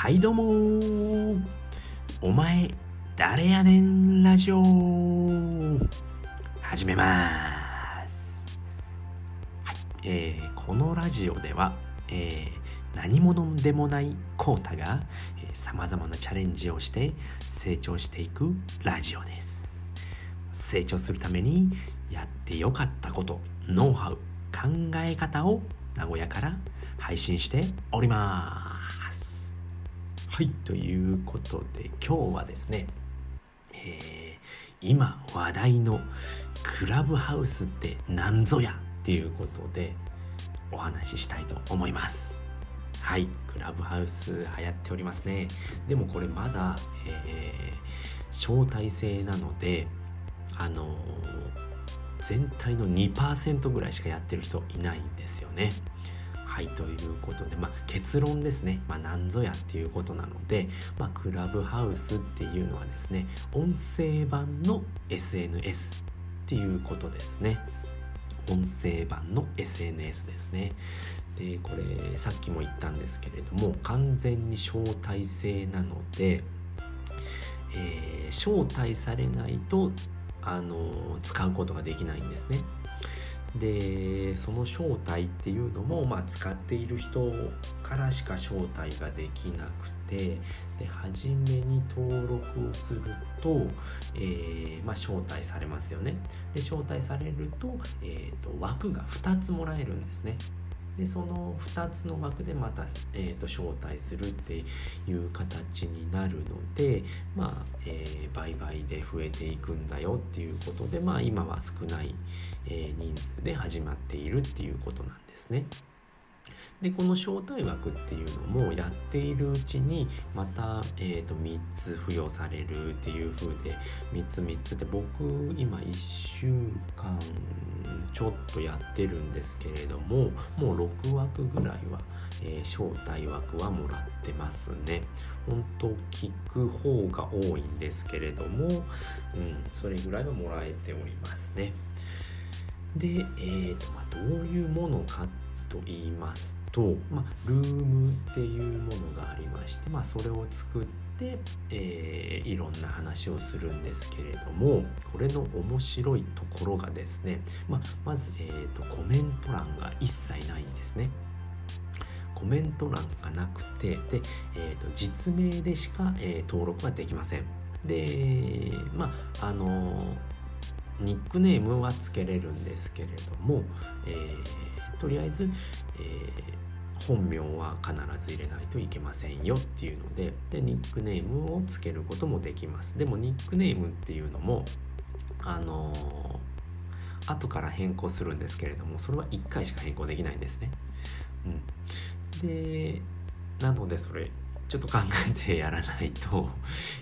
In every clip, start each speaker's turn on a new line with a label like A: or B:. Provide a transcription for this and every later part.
A: はいどうもお前誰やねんラジオ。始めます。はい、えー、このラジオでは、えー、何者でもないコータがさまざまなチャレンジをして成長していくラジオです。成長するためにやってよかったことノウハウ考え方を名古屋から配信しております。はいということで今日はですね、えー、今話題のクラブハウスって何ぞやっていうことでお話ししたいと思います。はいクラブハウス流行っておりますね。でもこれまだ、えー、招待制なのであのー、全体の2%ぐらいしかやってる人いないんですよね。はいということで、まあ、結論ですね、まあ、何ぞやっていうことなので、まあ、クラブハウスっていうのはですね音声版の SNS っていうことですね。音声版の SNS ですね。でこれさっきも言ったんですけれども完全に招待制なので、えー、招待されないとあの使うことができないんですね。でその正体っていうのも、まあ、使っている人からしか招待ができなくてで初めに登録をすると,、えーまあ、招待されますよね。で招待されると,、えーと、枠が2つもらえるんですね。でその2つの枠でまた、えーと、招待するっていう形になるのでまあ、えー、倍々で増えていくんだよっていうことでまあ今は少ない、えー、人数で始まっているっていうことなんですね。でこの招待枠っていうのもやっているうちにまた、えー、と3つ付与されるっていう風で3つ3つで僕今1週間ちょっとやってるんですけれどももう6枠ぐらいは、えー、招待枠はもらってますね。本当聞く方が多いんですけれども、うん、それぐらいはもらえておりますね。で、えーとまあ、どういうものかと言いますと、まあ、ルームっていうものがありまして、まあ、それを作って、えー、いろんな話をするんですけれどもこれの面白いところがですね、まあ、まず、えーと、コメント欄が一切ないんですね。コメント欄がなくてで、えーと、実名でしか、えー、登録ができません。でまああのニックネームはつけれるんですけれども、えー、とりあえず、えー、本名は必ず入れないといけませんよっていうのででニックネームをつけることもできますでもニックネームっていうのもあのー、後から変更するんですけれどもそれは1回しか変更できないんですね。うん、でなのでそれちょっと考えてやらないと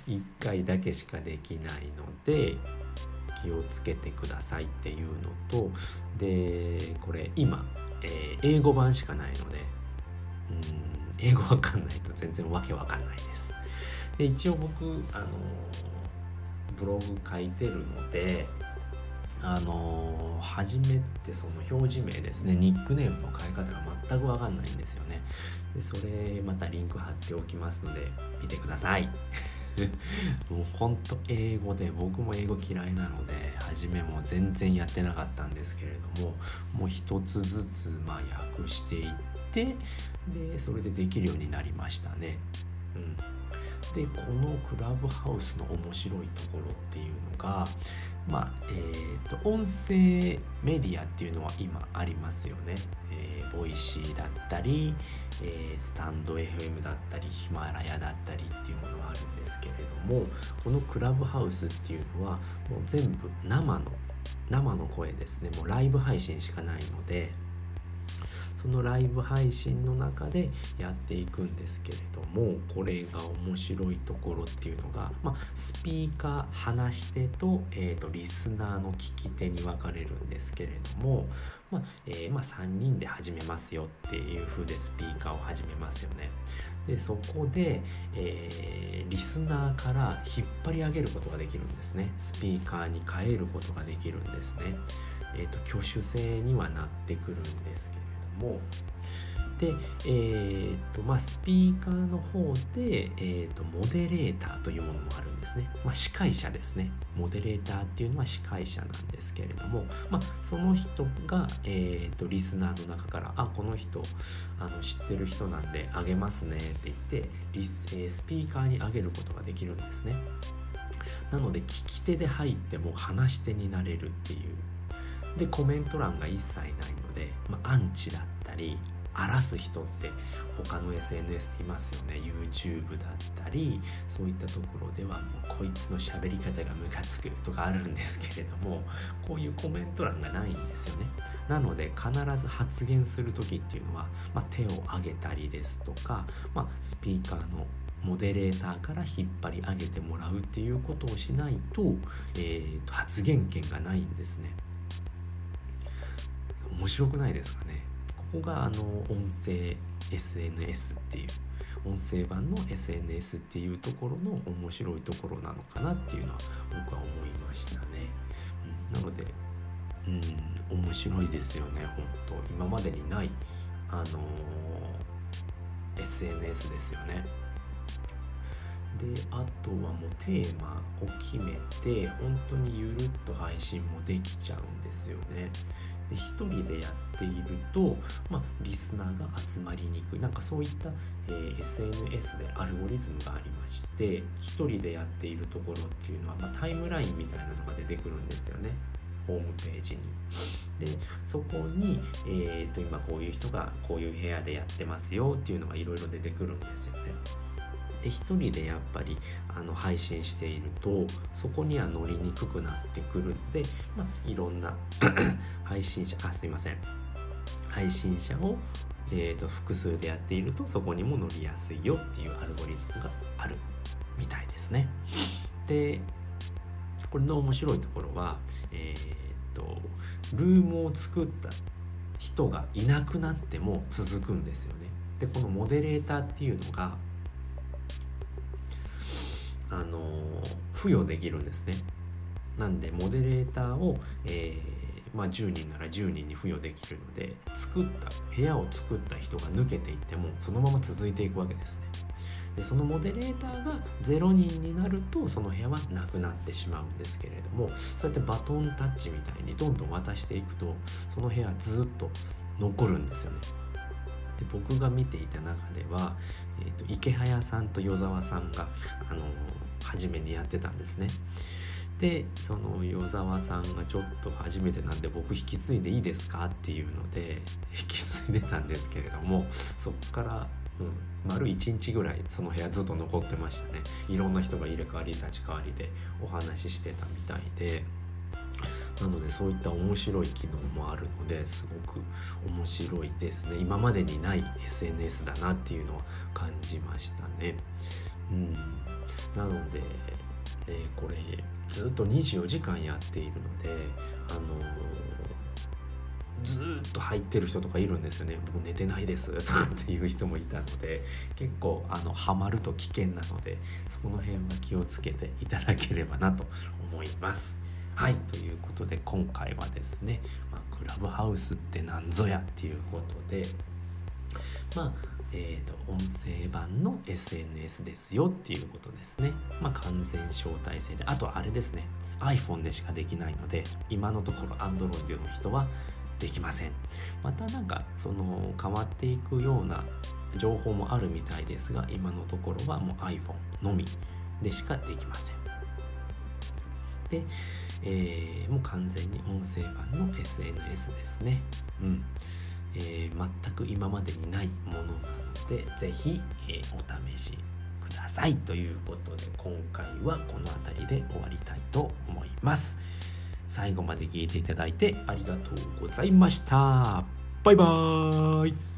A: 1回だけしかできないので気をつけてくださいっていうのとでこれ今、えー、英語版しかないのでうん英語わかんないと全然わけわかんないです。で一応僕あのブログ書いてるのであの初めてその表示名ですねニックネームの変え方が全く分かんないんですよね。でそれまたリンク貼っておきますので見てください。もうほんと英語で僕も英語嫌いなので初めも全然やってなかったんですけれどももう一つずつまあ訳していってでそれでできるようになりましたね。うん、でこのクラブハウスの面白いところっていうのがまあえーと、音声メディアっていうのは今ありますよね。えー、 Voicy だったり、えー、スタンド FM だったりヒマラヤだったりっていうものがあるんですけれどもこのクラブハウスっていうのはもう全部生の生の声ですねもうライブ配信しかないのでそのライブ配信の中でやっていくんですけれどもこれが面白いところっていうのが、まあ、スピーカー話し手と,、えーと、リスナーの聞き手に分かれるんですけれども、まあえー、まあ、3人で始めますよっていう風でスピーカーを始めますよね。でそこで、えー、リスナーから引っ張り上げることができるんですねスピーカーに変えることができるんですね、えーと挙手制にはなってくるんですけれどもで、えーとまあ、スピーカーの方で、えーと、モデレーターというものもあるんですね、まあ、司会者ですね。モデレーターっていうのは司会者なんですけれども、まあ、その人が、えーと、リスナーの中から「あこの人あの知ってる人なんであげますね」って言ってリス、えー、スピーカーにあげることができるんですね。なので聞き手で入っても話し手になれるっていうでコメント欄が一切ないので、まあ、アンチだったり荒らす人って他の SNS いますよね。YouTube だったりそういったところではもうこいつの喋り方がムカつくとかあるんですけれどもこういうコメント欄がないんですよね。なので必ず発言する時っていうのは、まあ、手を挙げたりですとか、まあ、スピーカーのモデレーターから引っ張り上げてもらうっていうことをしないと,、えーと発言権がないんですね。面白くないですかねここがあの音声 SNS っていう音声版の SNS っていうところの面白いところなのかなっていうのは僕は思いましたね。うん、なので、うん、面白いですよね本当今までにないあのー、SNS ですよね。であとはもうテーマを決めて本当にゆるっと配信もできちゃうんですよね。で1人でやっていると、まあ、リスナーが集まりにくいなんかそういった、えー、SNS でアルゴリズムがありまして1人でやっているところっていうのは、まあ、タイムラインみたいなのが出てくるんですよねホームページに。でそこに、えーと、今こういう人がこういう部屋でやってますよっていうのがいろいろ出てくるんですよね。で一人でやっぱりあの配信しているとそこには乗りにくくなってくるんで、まあ、いろんな 配信者あすいません配信者を、えーと、複数でやっているとそこにも乗りやすいよっていうアルゴリズムがあるみたいですね。でこれの面白いところは、えーとルームを作った人がいなくなっても続くんですよね。でこのモデレーターっていうのがあの付与できるんですね。なんでモデレーターを、えー、まあ、10人なら10人に付与できるので作った部屋を作った人が抜けていってもそのまま続いていくわけですね。でそのモデレーターが0人になるとその部屋はなくなってしまうんですけれどもそうやってバトンタッチみたいにどんどん渡していくとその部屋ずっと残るんですよね。で僕が見ていた中では、えーと、池早さんと与沢さんが、あの、初めにやってたんですね。でその与沢さんがちょっと初めてなんで僕引き継いでいいですかっていうので 引き継いでたんですけれどもそっから、うん、丸1日ぐらいその部屋ずっと残ってましたねいろんな人が入れ替わり立ち替わりでお話ししてたみたいで。なのでそういった面白い機能もあるのですごく面白いですね今までにない SNS だなっていうのは感じましたね。うん、なので、えー、これずっと24時間やっているのであのずっと入ってる人とかいるんですよね僕寝てないです とかっていう人もいたので結構あのハマると危険なのでそこの辺は気をつけていただければなと思います。はいということで今回はですね、まあ、クラブハウスって何ぞやっていうことでまあえーと、音声版の SNS ですよっていうことですね。まあ、完全招待制であとあれですね iPhone でしかできないので今のところ Android の人はできません。またなんかその変わっていくような情報もあるみたいですが今のところはもう iPhone のみでしかできません。で、えー、もう完全に音声版の SNS ですね。うん。えー、全く今までにないものなので、ぜひ、えー、お試しください。ということで、今回はこの辺りで終わりたいと思います。最後まで聞いていただいてありがとうございました。バイバーイ